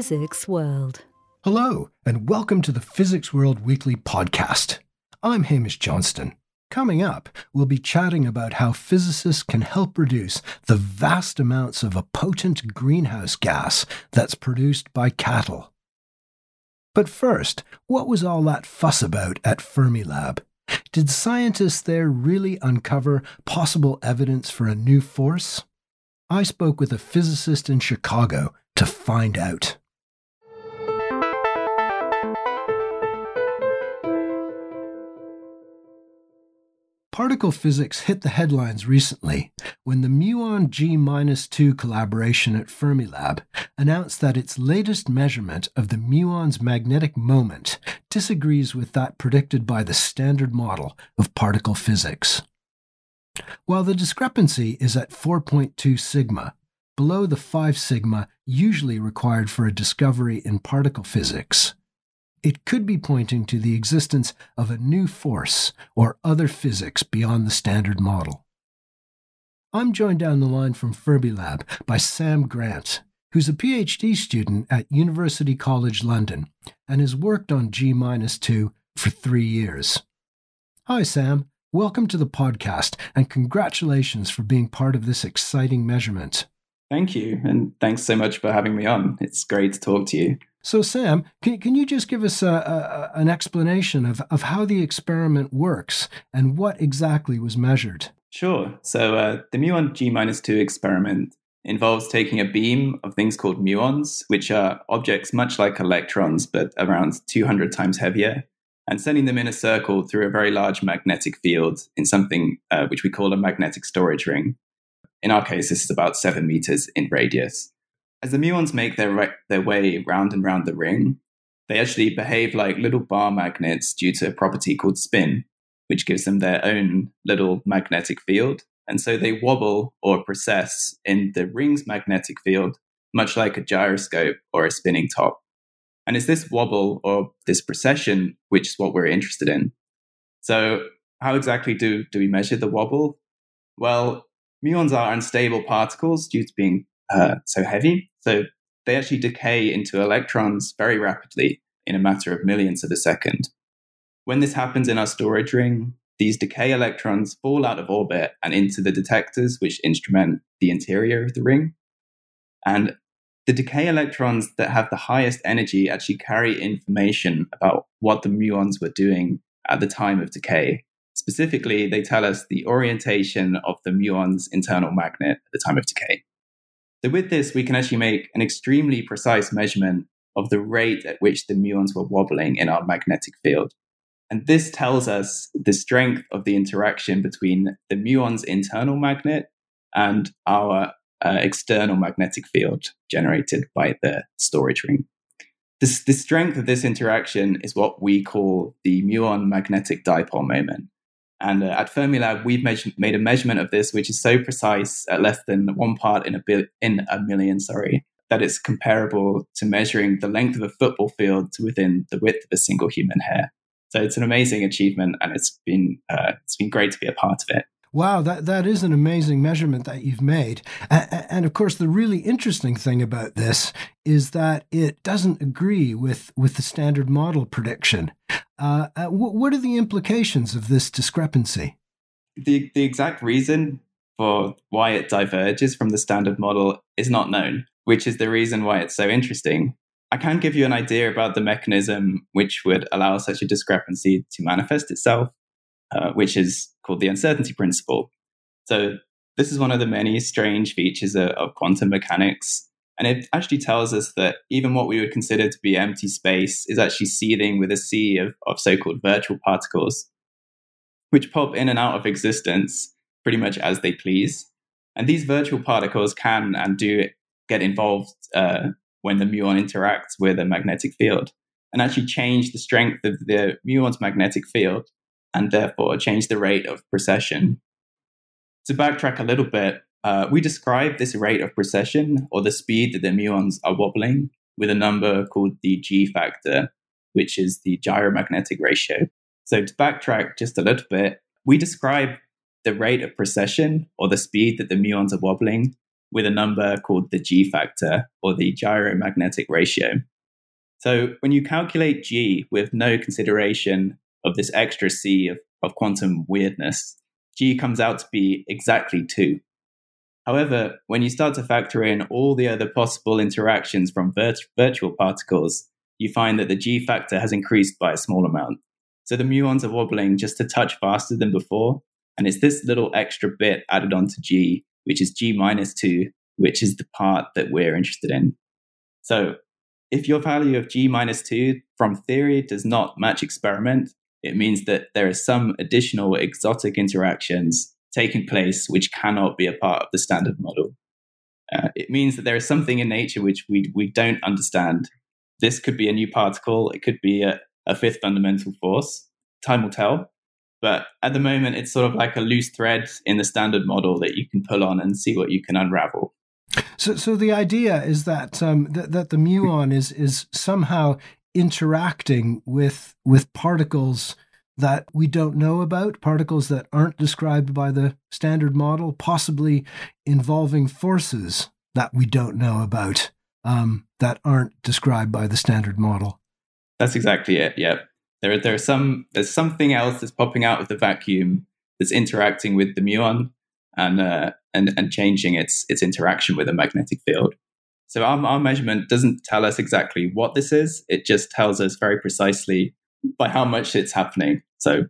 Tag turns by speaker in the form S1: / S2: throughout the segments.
S1: Physics World.
S2: Hello, and welcome to the Physics World Weekly podcast. I'm Hamish Johnston. Coming up, we'll be chatting about how physicists can help reduce the vast amounts of a potent greenhouse gas that's produced by cattle. But first, what was all that fuss about at Fermilab? Did scientists there really uncover possible evidence for a new force? I spoke with a physicist in Chicago to find out. Particle physics hit the headlines recently when the muon G 2 collaboration at Fermilab announced that its latest measurement of the muon's magnetic moment disagrees with that predicted by the standard model of particle physics. While the discrepancy is at 4.2 sigma, below the 5 sigma usually required for a discovery in particle physics, it could be pointing to the existence of a new force or other physics beyond the standard model. I'm joined down the line from Fermilab by Sam Grant, who's a PhD student at University College London and has worked on G 2 for three years. Hi, Sam. Welcome to the podcast and congratulations for being part of this exciting measurement.
S3: Thank you. And thanks so much for having me on. It's great to talk to you.
S2: So, Sam, can, can you just give us a, a, an explanation of, of how the experiment works and what exactly was measured?
S3: Sure. So, uh, the muon G 2 experiment involves taking a beam of things called muons, which are objects much like electrons, but around 200 times heavier, and sending them in a circle through a very large magnetic field in something uh, which we call a magnetic storage ring. In our case, this is about seven meters in radius as the muons make their, their way round and round the ring, they actually behave like little bar magnets due to a property called spin, which gives them their own little magnetic field. And so they wobble or precess in the ring's magnetic field, much like a gyroscope or a spinning top. And it's this wobble or this precession which is what we're interested in. So, how exactly do, do we measure the wobble? Well, muons are unstable particles due to being uh, so heavy. So they actually decay into electrons very rapidly in a matter of millions of a second. When this happens in our storage ring, these decay electrons fall out of orbit and into the detectors which instrument the interior of the ring. And the decay electrons that have the highest energy actually carry information about what the muons were doing at the time of decay. Specifically, they tell us the orientation of the muon's internal magnet at the time of decay. So with this, we can actually make an extremely precise measurement of the rate at which the muons were wobbling in our magnetic field. And this tells us the strength of the interaction between the muon's internal magnet and our uh, external magnetic field generated by the storage ring. This, the strength of this interaction is what we call the muon magnetic dipole moment. And uh, at Fermilab, we've measured, made a measurement of this, which is so precise at less than one part in a, in a million, sorry, that it's comparable to measuring the length of a football field to within the width of a single human hair. So it's an amazing achievement, and it's been uh, it's been great to be a part of it.
S2: Wow, that, that is an amazing measurement that you've made. And, of course, the really interesting thing about this is that it doesn't agree with, with the standard model prediction. Uh, uh, what are the implications of this discrepancy?
S3: The, the exact reason for why it diverges from the standard model is not known, which is the reason why it's so interesting. I can give you an idea about the mechanism which would allow such a discrepancy to manifest itself. Uh, which is called the uncertainty principle. So, this is one of the many strange features of, of quantum mechanics. And it actually tells us that even what we would consider to be empty space is actually seething with a sea of, of so called virtual particles, which pop in and out of existence pretty much as they please. And these virtual particles can and do get involved uh, when the muon interacts with a magnetic field and actually change the strength of the muon's magnetic field and therefore change the rate of precession. To backtrack a little bit, uh, we describe this rate of precession or the speed that the muons are wobbling with a number called the G factor, which is the gyromagnetic ratio. So to backtrack just a little bit, we describe the rate of precession or the speed that the muons are wobbling with a number called the G factor or the gyromagnetic ratio. So when you calculate G with no consideration of this extra sea of, of quantum weirdness, G comes out to be exactly 2. However, when you start to factor in all the other possible interactions from virt- virtual particles, you find that the G factor has increased by a small amount. So the muons are wobbling just a touch faster than before. And it's this little extra bit added onto G, which is G minus 2, which is the part that we're interested in. So if your value of G minus 2 from theory does not match experiment, it means that there are some additional exotic interactions taking place which cannot be a part of the standard model. Uh, it means that there is something in nature which we, we don't understand. This could be a new particle, it could be a, a fifth fundamental force. Time will tell. But at the moment, it's sort of like a loose thread in the standard model that you can pull on and see what you can unravel.
S2: So, so the idea is that um, that, that the muon is is somehow interacting with with particles that we don't know about, particles that aren't described by the standard model, possibly involving forces that we don't know about um, that aren't described by the standard model.
S3: That's exactly it. Yeah, there there's some there's something else that's popping out of the vacuum that's interacting with the muon and uh, and and changing its its interaction with a magnetic field. So our, our measurement doesn't tell us exactly what this is. It just tells us very precisely by how much it's happening. So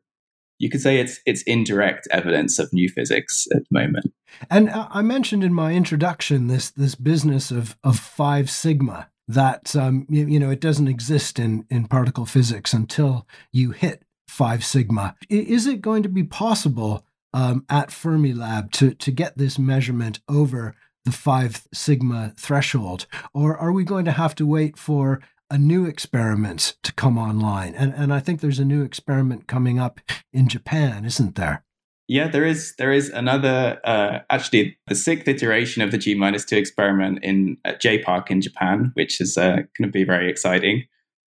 S3: you could say it's it's indirect evidence of new physics at the moment.
S2: And I mentioned in my introduction this this business of of five sigma that um, you, you, know it doesn't exist in in particle physics until you hit five sigma. Is it going to be possible um, at Fermilab to to get this measurement over the five sigma threshold, or are we going to have to wait for a new experiment to come online. And, and I think there's a new experiment coming up in Japan, isn't there?
S3: Yeah, there is. There is another, uh, actually, the sixth iteration of the G minus two experiment in at J-PARC in Japan, which is uh, going to be very exciting.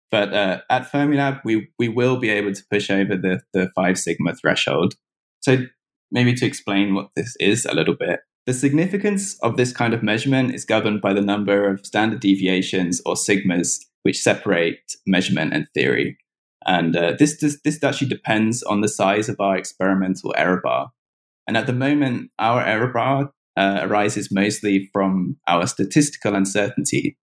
S3: But uh, at Fermilab, we we will be able to push over the the five sigma threshold. So maybe to explain what this is a little bit, the significance of this kind of measurement is governed by the number of standard deviations or sigmas which separate measurement and theory. And uh, this, this, this actually depends on the size of our experimental error bar. And at the moment, our error bar uh, arises mostly from our statistical uncertainty.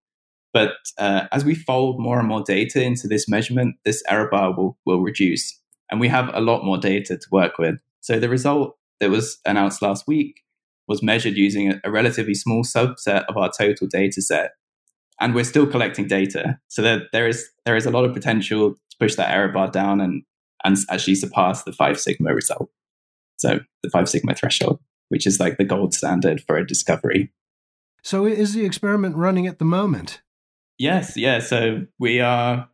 S3: But uh, as we fold more and more data into this measurement, this error bar will, will reduce. And we have a lot more data to work with. So the result that was announced last week was measured using a, relatively small subset of our total data set and we're still collecting data. So there, there is there is a lot of potential to push that error bar down and and actually surpass the five sigma result. So the five sigma threshold, which is like the gold standard for a discovery.
S2: So is the experiment running at the moment?
S3: Yes, yeah. So we are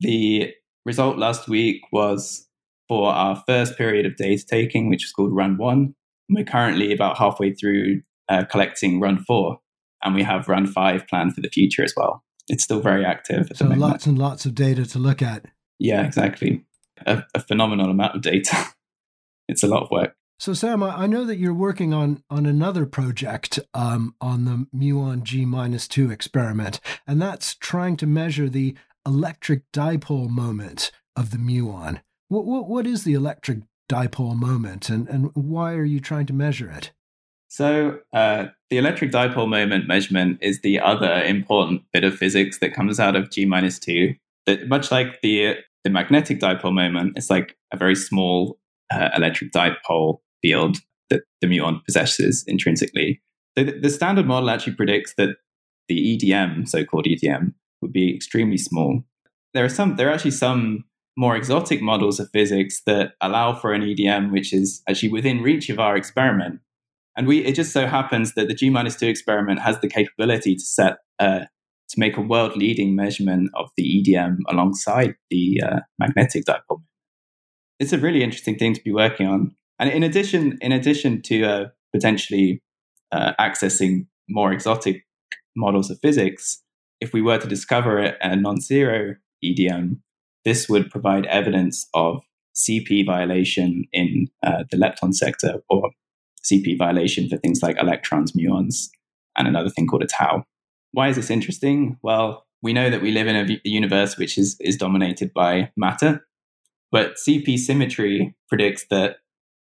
S3: the result last week was for our first period of data taking, which was called run one. We're currently about halfway through uh, collecting run four, and we have Run 5 planned for the future as well. It's still very active.
S2: so lots and lots of data to look at.
S3: Yeah, exactly. A, a phenomenal amount of data. it's a lot of work.
S2: So Sam, I know that you're working on on another project um, on the muon G minus two experiment, and that's trying to measure the electric dipole moment of the muon. What what, what is the electric dipole moment, and and why are you trying to measure it?
S3: So, uh, the electric dipole moment measurement is the other important bit of physics that comes out of G minus two. That much like the the magnetic dipole moment, it's like a very small uh, electric dipole field that the muon possesses intrinsically. The, the standard model actually predicts that the EDM, so-called EDM, would be extremely small. There are some. There are actually some more exotic models of physics that allow for an EDM which is actually within reach of our experiment. And we, it just so happens that the G minus two experiment has the capability to set, uh, to make a world leading measurement of the EDM alongside the uh, magnetic dipole. It's a really interesting thing to be working on. And in addition, in addition to uh, potentially uh, accessing more exotic models of physics, if we were to discover a non-zero EDM, this would provide evidence of CP violation in uh, the lepton sector or CP violation for things like electrons, muons, and another thing called a tau. Why is this interesting? Well, we know that we live in a, universe which is, is dominated by matter, but CP symmetry predicts that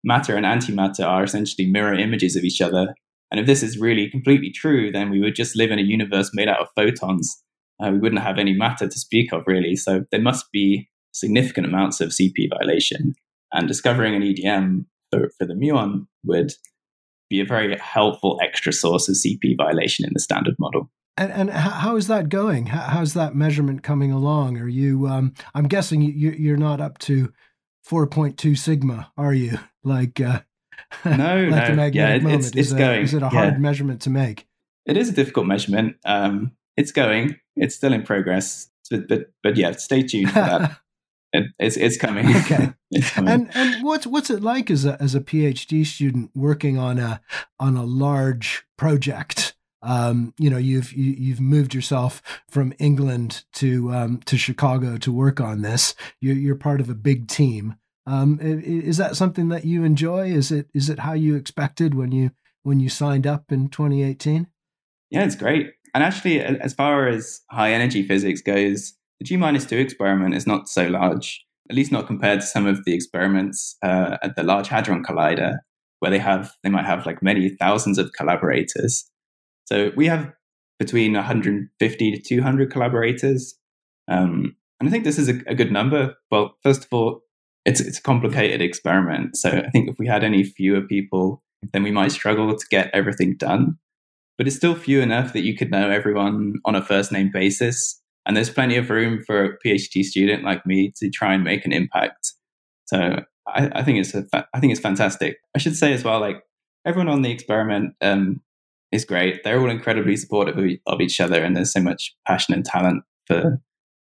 S3: matter and antimatter are essentially mirror images of each other. And if this is really completely true, then we would just live in a universe made out of photons. Uh, we wouldn't have any matter to speak of, really. So there must be significant amounts of CP violation. And discovering an EDM for, for the muon would be a very helpful extra source of CP violation in the standard model.
S2: And, and how is that going? How's that measurement coming along? Are you? Um, I'm guessing you, you're not up to 4.2 sigma, are you? Like uh,
S3: no, like no, yeah, it, it's, it's
S2: is
S3: going.
S2: A, is it a hard yeah. measurement to make?
S3: It is a difficult measurement. Um, it's going. It's still in progress, but but, but yeah, stay tuned for that. it, it's it's coming.
S2: Okay. it's coming. And and what's what's it like as a as a PhD student working on a on a large project? um, you know you've you, have you have moved yourself from England to um, to Chicago to work on this. You're, you're part of a big team. Um, is that something that you enjoy? Is it is it how you expected when you when you signed up in 2018?
S3: Yeah, it's great. And actually, as far as high energy physics goes, the G minus two experiment is not so large, at least not compared to some of the experiments uh, at the Large Hadron Collider, where they have they might have like many thousands of collaborators. So we have between 150 to 200 collaborators. Um, and I think this is a, a, good number. Well, first of all, it's, it's a complicated experiment. So I think if we had any fewer people, then we might struggle to get everything done. But it's still few enough that you could know everyone on a first name basis. And there's plenty of room for a PhD student like me to try and make an impact. So I, I think it's a, I think it's fantastic. I should say as well, like everyone on the experiment um, is great. They're all incredibly supportive of each other, and there's so much passion and talent for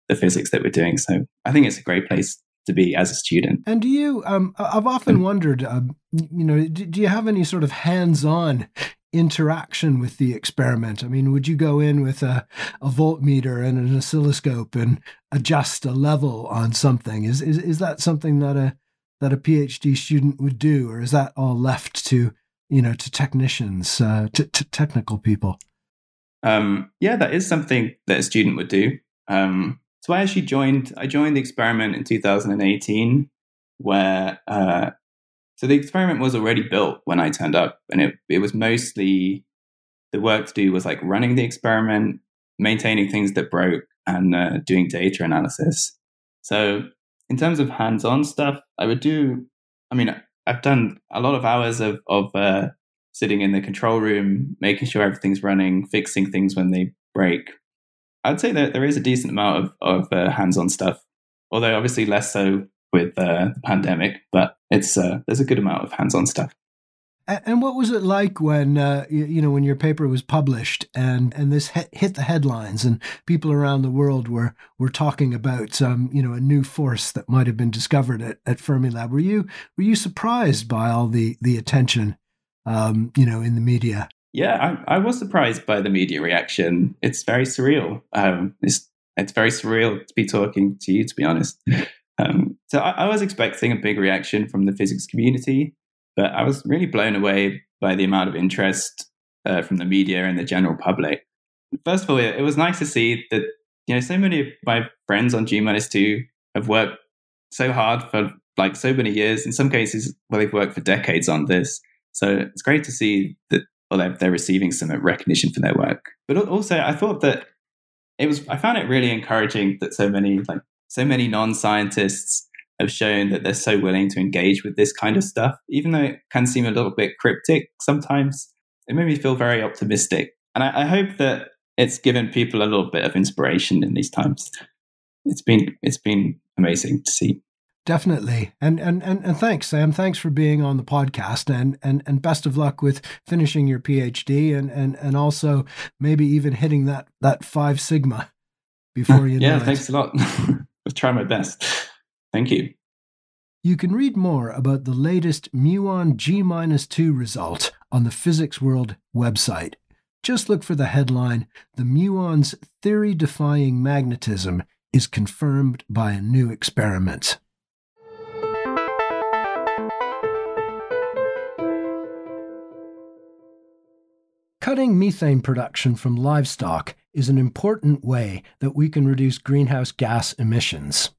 S3: the physics that we're doing. So I think it's a great place to be as a student.
S2: And do you? Um, I've often mm. wondered, um, you know, do, do you have any sort of hands-on interaction with the experiment? I mean, would you go in with a, a voltmeter and an oscilloscope and adjust a level on something? Is is is that something that a that a PhD student would do, or is that all left to you know, to technicians, uh, to, to, technical people?
S3: Um, yeah, that is something that a student would do. Um, so I actually joined. I joined the experiment in 2018, where uh, so the experiment was already built when I turned up, and it it was mostly the work to do was like running the experiment, maintaining things that broke, and uh, doing data analysis. So in terms of hands-on stuff, I would do. I mean, I've done a lot of hours of of uh, sitting in the control room, making sure everything's running, fixing things when they break. I'd say that there is a decent amount of of uh, hands-on stuff, although obviously less so with uh, the pandemic. But it's uh, there's a good amount of hands-on stuff.
S2: And what was it like when uh, you know when your paper was published and and this hit the headlines and people around the world were were talking about um, you know a new force that might have been discovered at, at Fermilab? Were you were you surprised by all the the attention um, you know in the media?
S3: Yeah, I, I, was surprised by the media reaction. It's very surreal. Um, it's it's very surreal to be talking to you, to be honest. Um, so I, I was expecting a big reaction from the physics community. But I was really blown away by the amount of interest uh, from the media and the general public. First of all, it, was nice to see that you know so many of my friends on G minus two have worked so hard for like so many years. In some cases, well, they've worked for decades on this. So it's great to see that well, they're, they're receiving some recognition for their work. But also, I thought that it was I found it really encouraging that so many like so many non-scientists have shown that they're so willing to engage with this kind of stuff, even though it can seem a little bit cryptic sometimes. It made me feel very optimistic. And I, I hope that it's given people a little bit of inspiration in these times. It's been it's been amazing to see.
S2: Definitely. And, and and and thanks, Sam. Thanks for being on the podcast and and and best of luck with finishing your PhD and and and also maybe even hitting that that five sigma before you
S3: Yeah, thanks a lot. Try my best. Thank you.
S2: You can read more about the latest muon G-2 result on the Physics World website. Just look for the headline The muon's theory defying magnetism is confirmed by a new experiment. cutting methane production from livestock is an important way that we can reduce greenhouse gas emissions.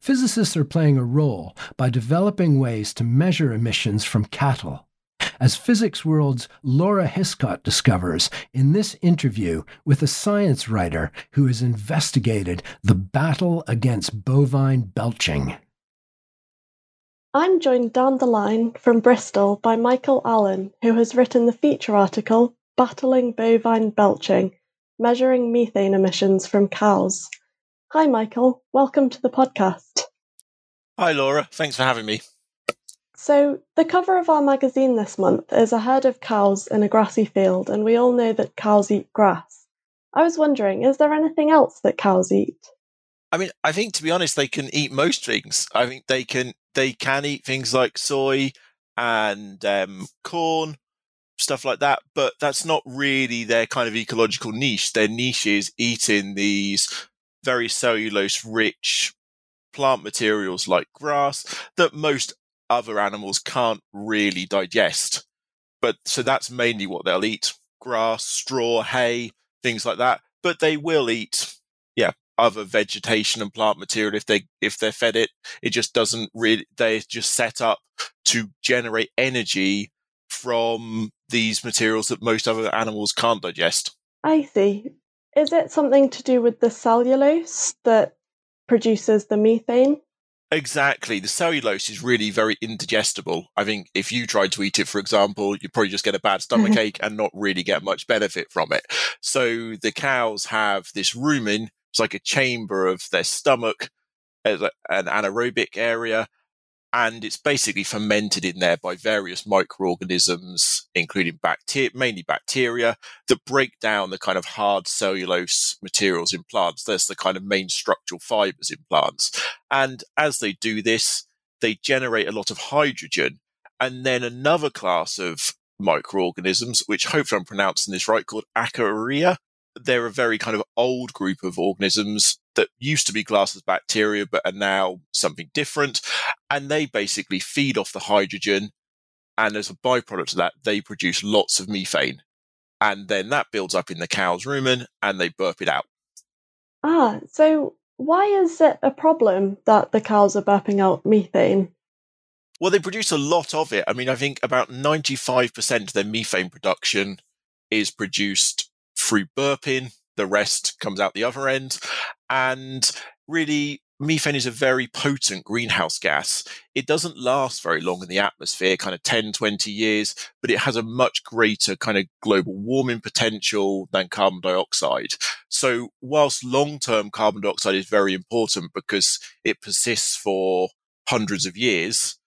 S2: Physicists are playing a role by developing ways to measure emissions from cattle. As Physics World's Laura Hiscott discovers in this interview with a science writer who has investigated the battle against bovine belching.
S1: I'm joined down the line from Bristol by Michael Allen, who has written the feature article Battling Bovine Belching Measuring Methane Emissions from Cows. Hi, Michael. Welcome to the podcast.
S4: Hi, Laura. Thanks for having me.
S1: So, the cover of our magazine this month is a herd of cows in a grassy field, and we all know that cows eat grass. I was wondering, is there anything else that cows eat?
S4: I mean, I think to be honest, they can eat most things. I think they can they can eat things like soy and um, corn, stuff like that. But that's not really their kind of ecological niche. Their niche is eating these very cellulose rich plant materials like grass that most other animals can't really digest. But so that's mainly what they'll eat grass, straw, hay, things like that. But they will eat, yeah, other vegetation and plant material if they if they're fed it. It just doesn't really. They're just set up to generate energy from these materials that most other animals can't digest.
S1: I see. Is it something to do with the cellulose that produces the methane?
S4: Exactly. The cellulose is really very indigestible. I think if you tried to eat it, for example, you'd probably just get a bad stomach ache and not really get much benefit from it. So the cows have this rumen it's like a chamber of their stomach, an anaerobic area, and it's basically fermented in there by various microorganisms, including bacteria, mainly bacteria, that break down the kind of hard cellulose materials in plants. There's the kind of main structural fibers in plants. And as they do this, they generate a lot of hydrogen. And then another class of microorganisms, which hopefully I'm pronouncing this right, called archaea, they're a very kind of old group of organisms that used to be classed as bacteria, but are now something different. And they basically feed off the hydrogen. And as a byproduct of that, they produce lots of methane. And then that builds up in the cow's rumen and they burp it out.
S1: Ah, so why is it a problem that the cows are burping out methane?
S4: Well, they produce a lot of it. I mean, I think about 95% of their methane production is produced through burping. The rest comes out the other end. And really, methane is a very potent greenhouse gas. It doesn't last very long in the atmosphere, kind of 10, 20 years, but it has a much greater kind of global warming potential than carbon dioxide. So whilst long term carbon dioxide is very important because it persists for hundreds of years,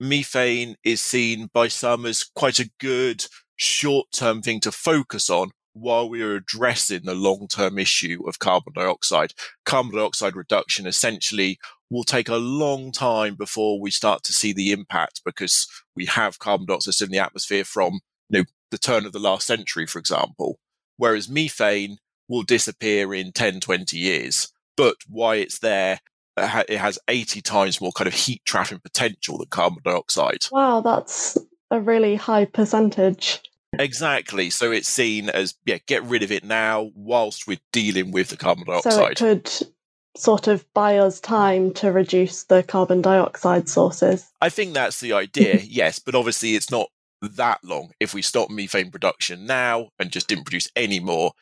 S4: methane is seen by some as quite a good short term thing to focus on while we are addressing the long term issue of carbon dioxide. Carbon dioxide reduction essentially will take a long time before we start to see the impact because we have carbon dioxide in the atmosphere from you know, the turn of the last century, for example. Whereas methane will disappear in 10, 20 years. But why it's there, it has 80 times more kind of heat trapping potential than carbon dioxide.
S1: Wow, that's a really high percentage.
S4: Exactly. So it's seen as yeah, get rid of it now whilst we're dealing with the carbon dioxide.
S1: So it could sort of buy us time to reduce the carbon dioxide sources.
S4: I think that's the idea, yes, but obviously it's not that long. If we stop methane production now and just didn't produce any more,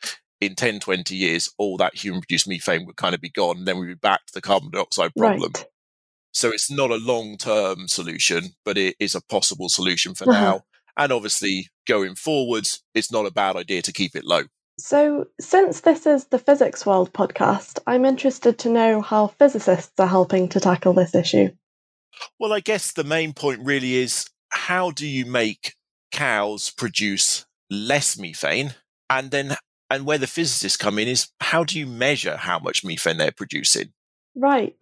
S4: in 10, 20 years, all that human produced methane would kind of be gone. And then we'd be back to the carbon dioxide problem. Right. So it's not a long term solution, but it is a possible solution for uh-huh. now. And obviously, going forwards, it's not a bad idea to keep it low.
S1: So, since this is the Physics World podcast, I'm interested to know how physicists are helping to tackle this issue.
S4: Well, I guess the main point really is how do you make cows produce less methane? And then, and where the physicists come in is how do you measure how much methane they're producing?
S1: Right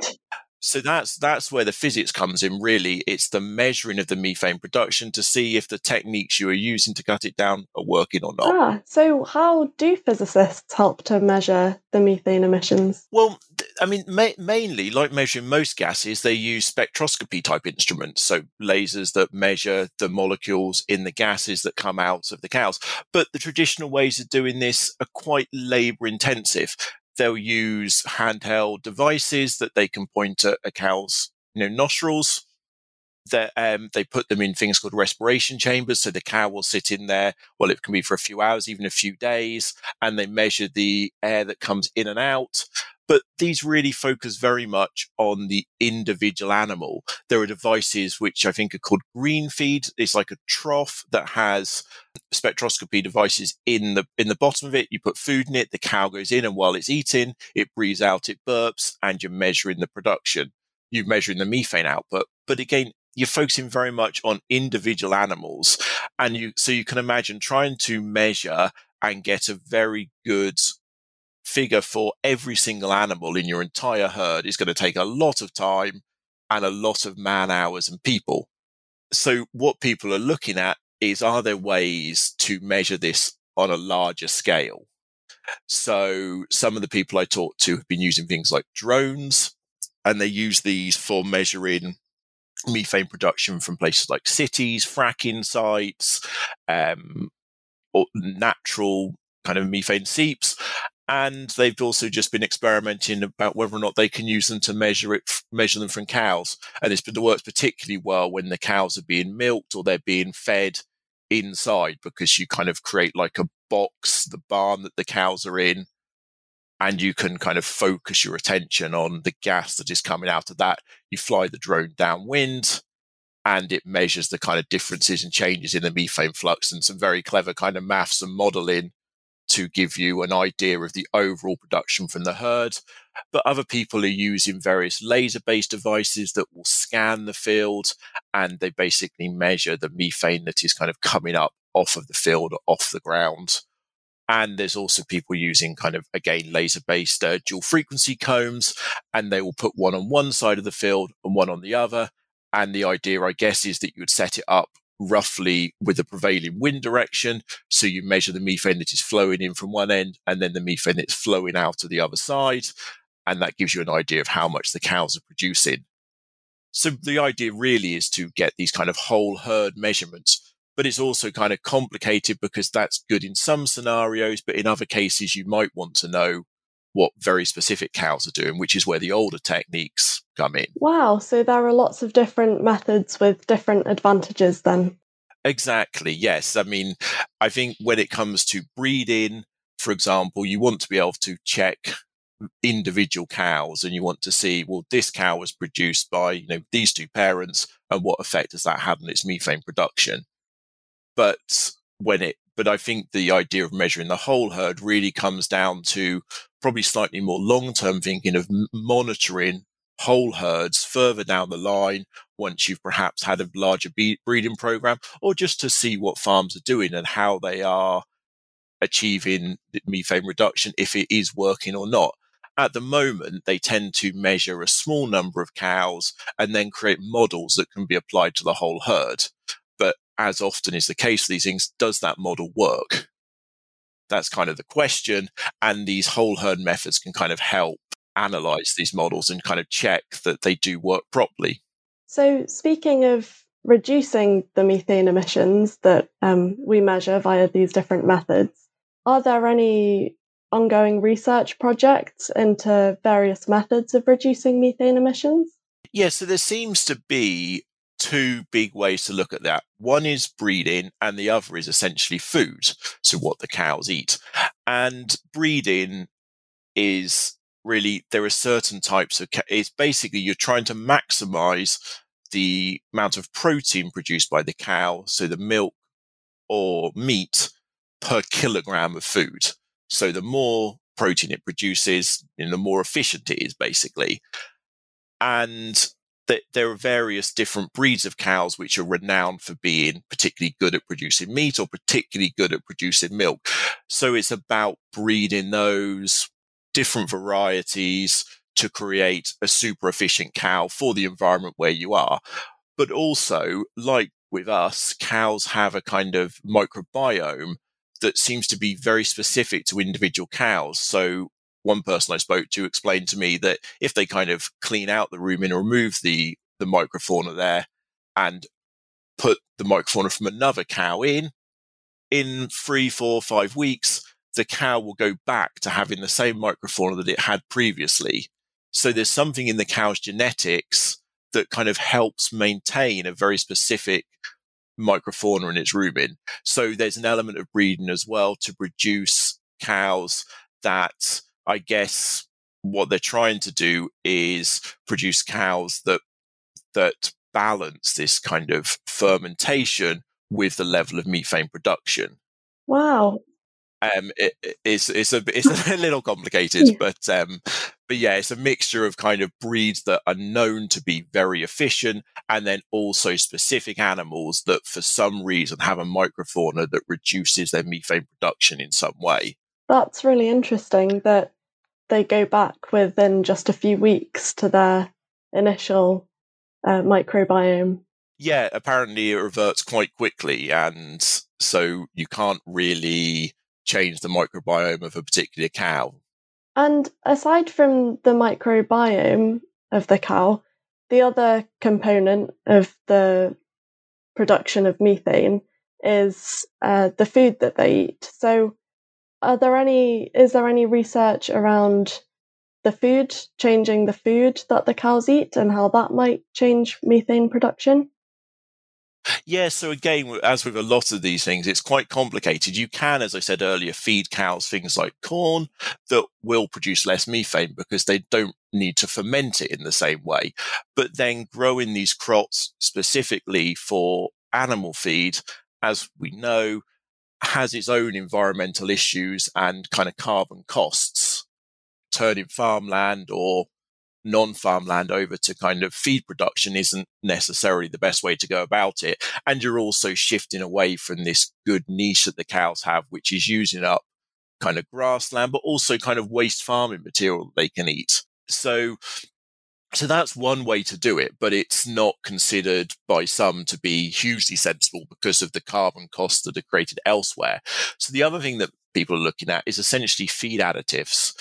S4: so that's that's where the physics comes in really it's the measuring of the methane production to see if the techniques you are using to cut it down are working or not
S1: ah, so how do physicists help to measure the methane emissions
S4: well I mean, ma- mainly, like measuring most gases, they use spectroscopy type instruments, so lasers that measure the molecules in the gases that come out of the cows. But the traditional ways of doing this are quite labor intensive. They'll use handheld devices that they can point at a cow's you know, nostrils um, they put them in things called respiration chambers. So the cow will sit in there. Well, it can be for a few hours, even a few days, and they measure the air that comes in and out. But these really focus very much on the individual animal. There are devices which I think are called GreenFeed. It's like a trough that has spectroscopy devices in the in the bottom of it. You put food in it, the cow goes in, and while it's eating, it breathes out, it burps, and you're measuring the production. You're measuring the methane output. But again, you're focusing very much on individual animals. And you, so you can imagine trying to measure and get a very good figure for every single animal in your entire herd is going to take a lot of time and a lot of man hours and people. So what people are looking at is are there ways to measure this on a larger scale? So some of the people I talked to have been using things like drones and they use these for measuring methane production from places like cities, fracking sites, um, or natural kind of methane seeps. And they've also just been experimenting about whether or not they can use them to measure it, measure them from cows. And it's been works particularly well when the cows are being milked or they're being fed inside because you kind of create like a box, the barn that the cows are in, and you can kind of focus your attention on the gas that is coming out of that. You fly the drone downwind and it measures the kind of differences and changes in the methane flux and some very clever kind of maths and modeling to give you an idea of the overall production from the herd. But other people are using various laser based devices that will scan the field and they basically measure the methane that is kind of coming up off of the field, off the ground. And there's also people using kind of, again, laser based uh, dual frequency combs, and they will put one on one side of the field and one on the other. And the idea, I guess, is that you would set it up roughly with the prevailing wind direction. So you measure the methane that is flowing in from one end and then the methane that's flowing out to the other side. And that gives you an idea of how much the cows are producing. So the idea really is to get these kind of whole herd measurements but it's also kind of complicated because that's good in some scenarios, but in other cases, you might want to know what very specific cows are doing, which is where the older techniques come in.
S1: Wow, so there are lots of different methods with different advantages then.
S4: Exactly, yes. I mean, I think when it comes to breeding, for example, you want to be able to check individual cows and you want to see, well, this cow was produced by, you know, these two parents and what effect has that had on its methane production? But when it, but I think the idea of measuring the whole herd really comes down to probably slightly more long term thinking of monitoring whole herds further down the line once you've perhaps had a larger breeding program or just to see what farms are doing and how they are achieving methane reduction if it is working or not. At the moment, they tend to measure a small number of cows and then create models that can be applied to the whole herd But as often is the case these things, does that model work? That's kind of the question. And these whole herd methods can kind of help analyze these models and kind of check that they do work properly.
S1: So, speaking of reducing the methane emissions that um, we measure via these different methods, are there any ongoing research projects into various methods of reducing methane emissions?
S4: Yes, yeah, so there seems to be two big ways to look at that. One is breeding, and the other is essentially food. So, what the cows eat. And breeding is really, there are certain types of, it's basically you're trying to maximize the amount of protein produced by the cow. So, the milk or meat per kilogram of food. So, the more protein it produces, you know, the more efficient it is, basically. And that there are various different breeds of cows which are renowned for being particularly good at producing meat or particularly good at producing milk. So it's about breeding those different varieties to create a super efficient cow for the environment where you are. But also, like with us, cows have a kind of microbiome that seems to be very specific to individual cows. So one person I spoke to explained to me that if they kind of clean out the rumen and remove the the microfauna there and put the microfauna from another cow in, in three, four, five weeks, the cow will go back to having the same microfauna that it had previously. So there's something in the cow's genetics that kind of helps maintain a very specific microfauna in its rumen. So there's an element of breeding as well to produce cows that I guess what they're trying to do is produce cows that that balance this kind of fermentation with the level of methane production.
S1: Wow.
S4: Um, it, it's it's a it's a little complicated, yeah. but um, but yeah, it's a mixture of kind of breeds that are known to be very efficient, and then also specific animals that, for some reason, have a microfauna that reduces their methane production in some way.
S1: That's really interesting that they go back within just a few weeks to their initial uh, microbiome.
S4: Yeah, apparently it reverts quite quickly, and so you can't really change the microbiome of a particular cow.
S1: And aside from the microbiome of the cow, the other component of the production of methane is uh, the food that they eat. So, are there any is there any research around the food changing the food that the cows eat and how that might change methane production
S4: yeah, so again, as with a lot of these things, it's quite complicated. You can, as I said earlier, feed cows things like corn that will produce less methane because they don't need to ferment it in the same way. But then growing these crops specifically for animal feed, as we know, has its own environmental issues and kind of carbon costs. Turning farmland or non farmland over to kind of feed production isn't necessarily the best way to go about it. And you're also shifting away from this good niche that the cows have, which is using up kind of grassland, but also kind of waste farming material that they can eat. So so that's one way to do it, but it's not considered by some to be hugely sensible because of the carbon costs that are created elsewhere. So the other thing that people are looking at is essentially feed additives.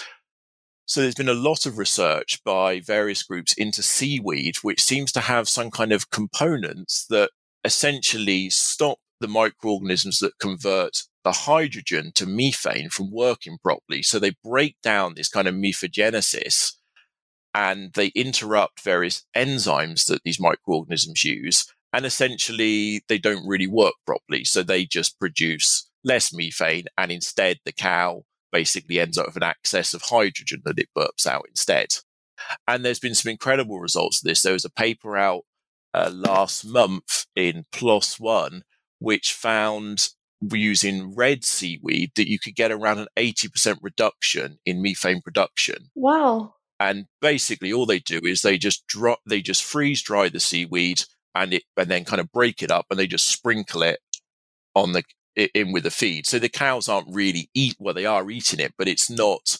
S4: So there's been a lot of research by various groups into seaweed, which seems to have some kind of components that essentially stop the microorganisms that convert the hydrogen to methane from working properly. So they break down this kind of methagenesis and they interrupt various enzymes that these microorganisms use. And essentially, they don't really work properly. So they just produce less methane. And instead, the cow basically ends up with an excess of hydrogen that it burps out instead. And there's been some incredible results of this. There was a paper out uh, last month in PLOS One, which found using red seaweed that you could get around an 80% reduction in methane production.
S1: Wow
S4: and basically all they do is they just drop they just freeze dry the seaweed and it and then kind of break it up and they just sprinkle it on the in with the feed. So the cows aren't really eat well they are eating it but it's not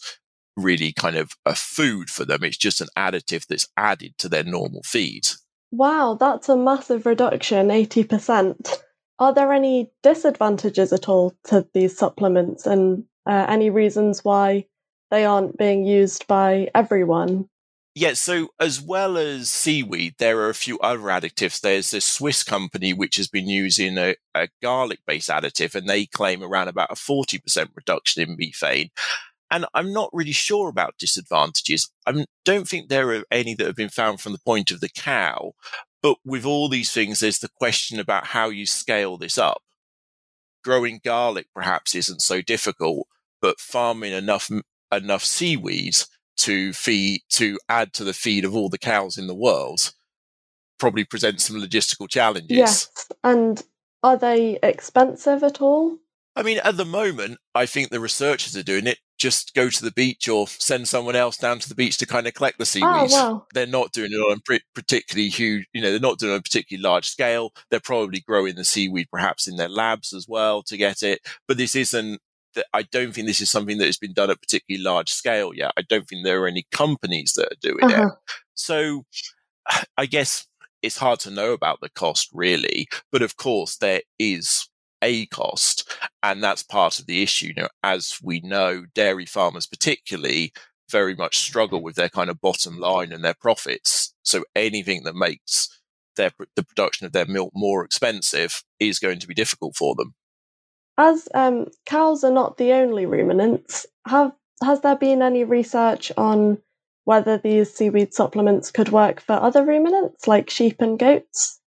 S4: really kind of a food for them. It's just an additive that's added to their normal feed.
S1: Wow that's a massive reduction 80% are there any disadvantages at all to these supplements and uh, any reasons why they aren't being used by everyone.
S4: Yeah, so as well as seaweed, there are a few other additives. There's a Swiss company which has been using a, a garlic based additive, and they claim around about a 40% reduction in methane. And I'm not really sure about disadvantages. I don't think there are any that have been found from the point of the cow. But with all these things, there's the question about how you scale this up. Growing garlic perhaps isn't so difficult, but farming enough enough seaweed to feed to add to the feed of all the cows in the world probably presents some logistical challenges.
S1: Yes, and are they expensive at all?
S4: I mean, at the moment, I think the researchers are doing it. Just go to the beach or send someone else down to the beach to kind of collect the seaweed. Oh, wow. They're not doing it on a particularly huge, you know, they're not doing it on a particularly large scale. They're probably growing the seaweed perhaps in their labs as well to get it. But this isn't that I don't think this is something that has been done at particularly large scale yet. I don't think there are any companies that are doing uh-huh. it. So I guess it's hard to know about the cost really, but of course there is a cost and that's part of the issue. You know, as we know, dairy farmers particularly very much struggle with their kind of bottom line and their profits. So anything that makes their the production of their milk more expensive is going to be difficult for them.
S1: As um, cows are not the only ruminants, have has there been any research on whether these seaweed supplements could work for other ruminants like sheep and goats?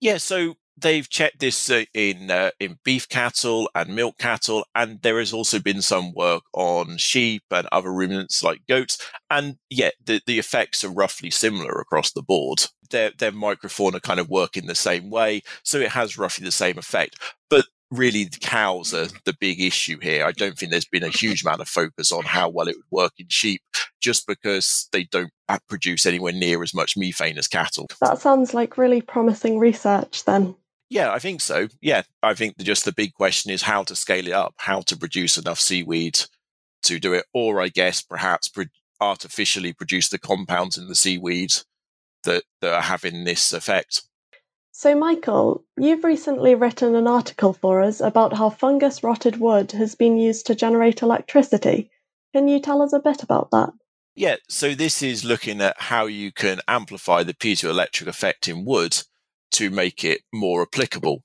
S4: Yeah, so they've checked this uh, in uh, in beef cattle and milk cattle, and there has also been some work on sheep and other ruminants like goats. And yet, the, the effects are roughly similar across the board. Their their microfauna kind of work in the same way, so it has roughly the same effect. But really the cows are the big issue here. I don't think there's been a huge amount of focus on how well it would work in sheep just because they don't uh, produce anywhere near as much methane as cattle.
S1: That sounds like really promising research then.
S4: Yeah, I think so. Yeah, I think just the big question is how to scale it up, how to produce enough seaweed to do it, or I guess perhaps pro- artificially produce the compounds in the seaweed that, that are having this effect.
S1: So, Michael, you've recently written an article for us about how fungus rotted wood has been used to generate electricity. Can you tell us a bit about that?
S4: Yeah, so this is looking at how you can amplify the piezoelectric effect in wood to make it more applicable.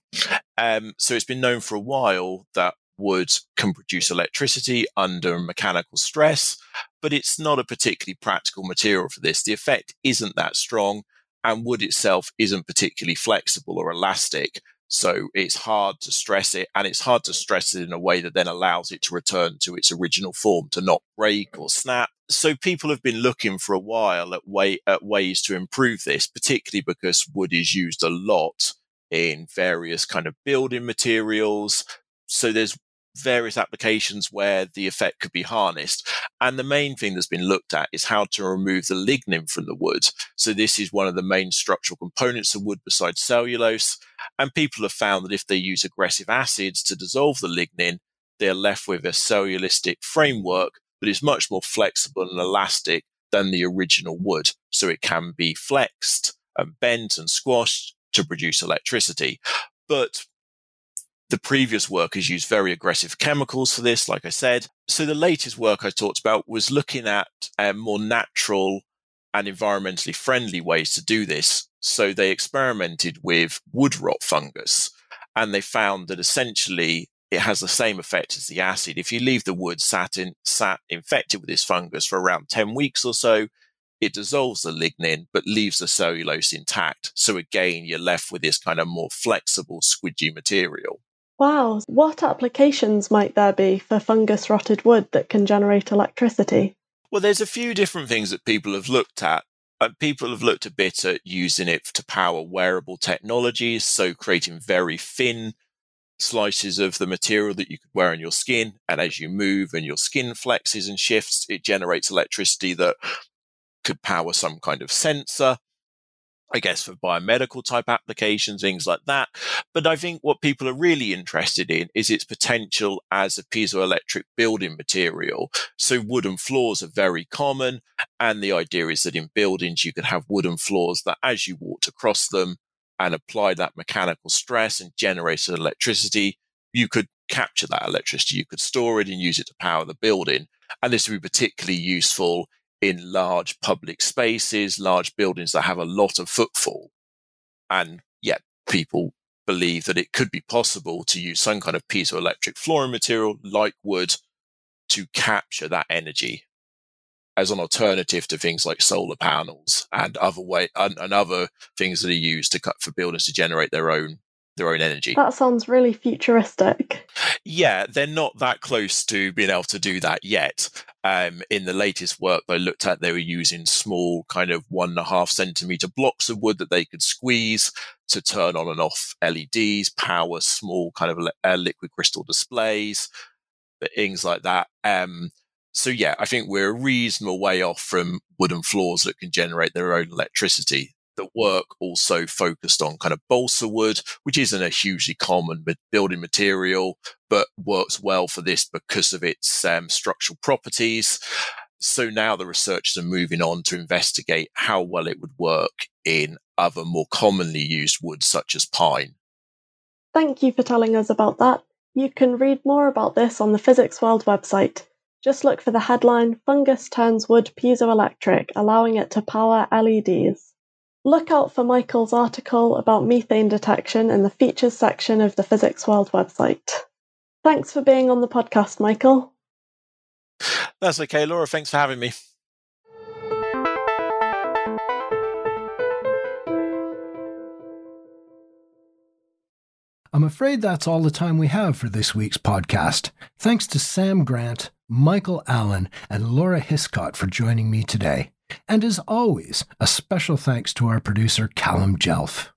S4: Um, so it's been known for a while that wood can produce electricity under mechanical stress, but it's not a particularly practical material for this. The effect isn't that strong and wood itself isn't particularly flexible or elastic. So it's hard to stress it and it's hard to stress it in a way that then allows it to return to its original form, to not break or snap. So people have been looking for a while at, way, at ways to improve this, particularly because wood is used a lot in various kind of building materials. So there's various applications where the effect could be harnessed. And the main thing that's been looked at is how to remove the lignin from the wood. So this is one of the main structural components of wood besides cellulose. And people have found that if they use aggressive acids to dissolve the lignin, they're left with a cellulistic framework that is much more flexible and elastic than the original wood. So it can be flexed and bent and squashed to produce electricity. But the previous work has used very aggressive chemicals for this, like I said. So the latest work I talked about was looking at um, more natural and environmentally friendly ways to do this. So they experimented with wood rot fungus and they found that essentially it has the same effect as the acid. If you leave the wood sat in, sat infected with this fungus for around 10 weeks or so, it dissolves the lignin but leaves the cellulose intact. So again, you're left with this kind of more flexible, squidgy material.
S1: Wow, what applications might there be for fungus rotted wood that can generate electricity?
S4: Well, there's a few different things that people have looked at. Uh, people have looked a bit at using it to power wearable technologies, so creating very thin slices of the material that you could wear on your skin. And as you move and your skin flexes and shifts, it generates electricity that could power some kind of sensor. I guess for biomedical type applications, things like that. But I think what people are really interested in is its potential as a piezoelectric building material. So wooden floors are very common. And the idea is that in buildings, you could have wooden floors that as you walked across them and apply that mechanical stress and generate electricity, you could capture that electricity. You could store it and use it to power the building. And this would be particularly useful in large public spaces, large buildings that have a lot of footfall. And yet people believe that it could be possible to use some kind of piezoelectric flooring material like wood to capture that energy as an alternative to things like solar panels and other way and, and other things that are used to cut for buildings to generate their own their own energy.
S1: That sounds really futuristic.
S4: Yeah, they're not that close to being able to do that yet. Um, in the latest work they looked at, they were using small, kind of one and a half centimeter blocks of wood that they could squeeze to turn on and off LEDs, power small kind of uh, liquid crystal displays, things like that. Um, so yeah, I think we're a reasonable way off from wooden floors that can generate their own electricity the work also focused on kind of balsa wood, which isn't a hugely common building material, but works well for this because of its um, structural properties. So now the researchers are moving on to investigate how well it would work in other more commonly used woods such as pine.
S1: Thank you for telling us about that. You can read more about this on the Physics World website. Just look for the headline Fungus turns wood piezoelectric, allowing it to power LEDs. Look out for Michael's article about methane detection in the features section of the Physics World website. Thanks for being on the podcast, Michael.
S4: That's okay, Laura. Thanks for having me.
S2: I'm afraid that's all the time we have for this week's podcast. Thanks to Sam Grant, Michael Allen, and Laura Hiscott for joining me today. And as always, a special thanks to our producer, Callum Jelf.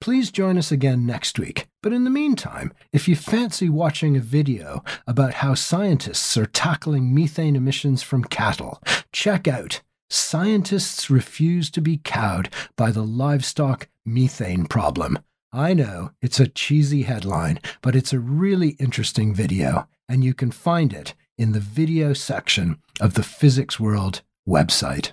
S2: Please join us again next week. But in the meantime, if you fancy watching a video about how scientists are tackling methane emissions from cattle, check out Scientists Refuse to Be Cowed by the Livestock Methane Problem. I know it's a cheesy headline, but it's a really interesting video, and you can find it in the video section of the Physics World website.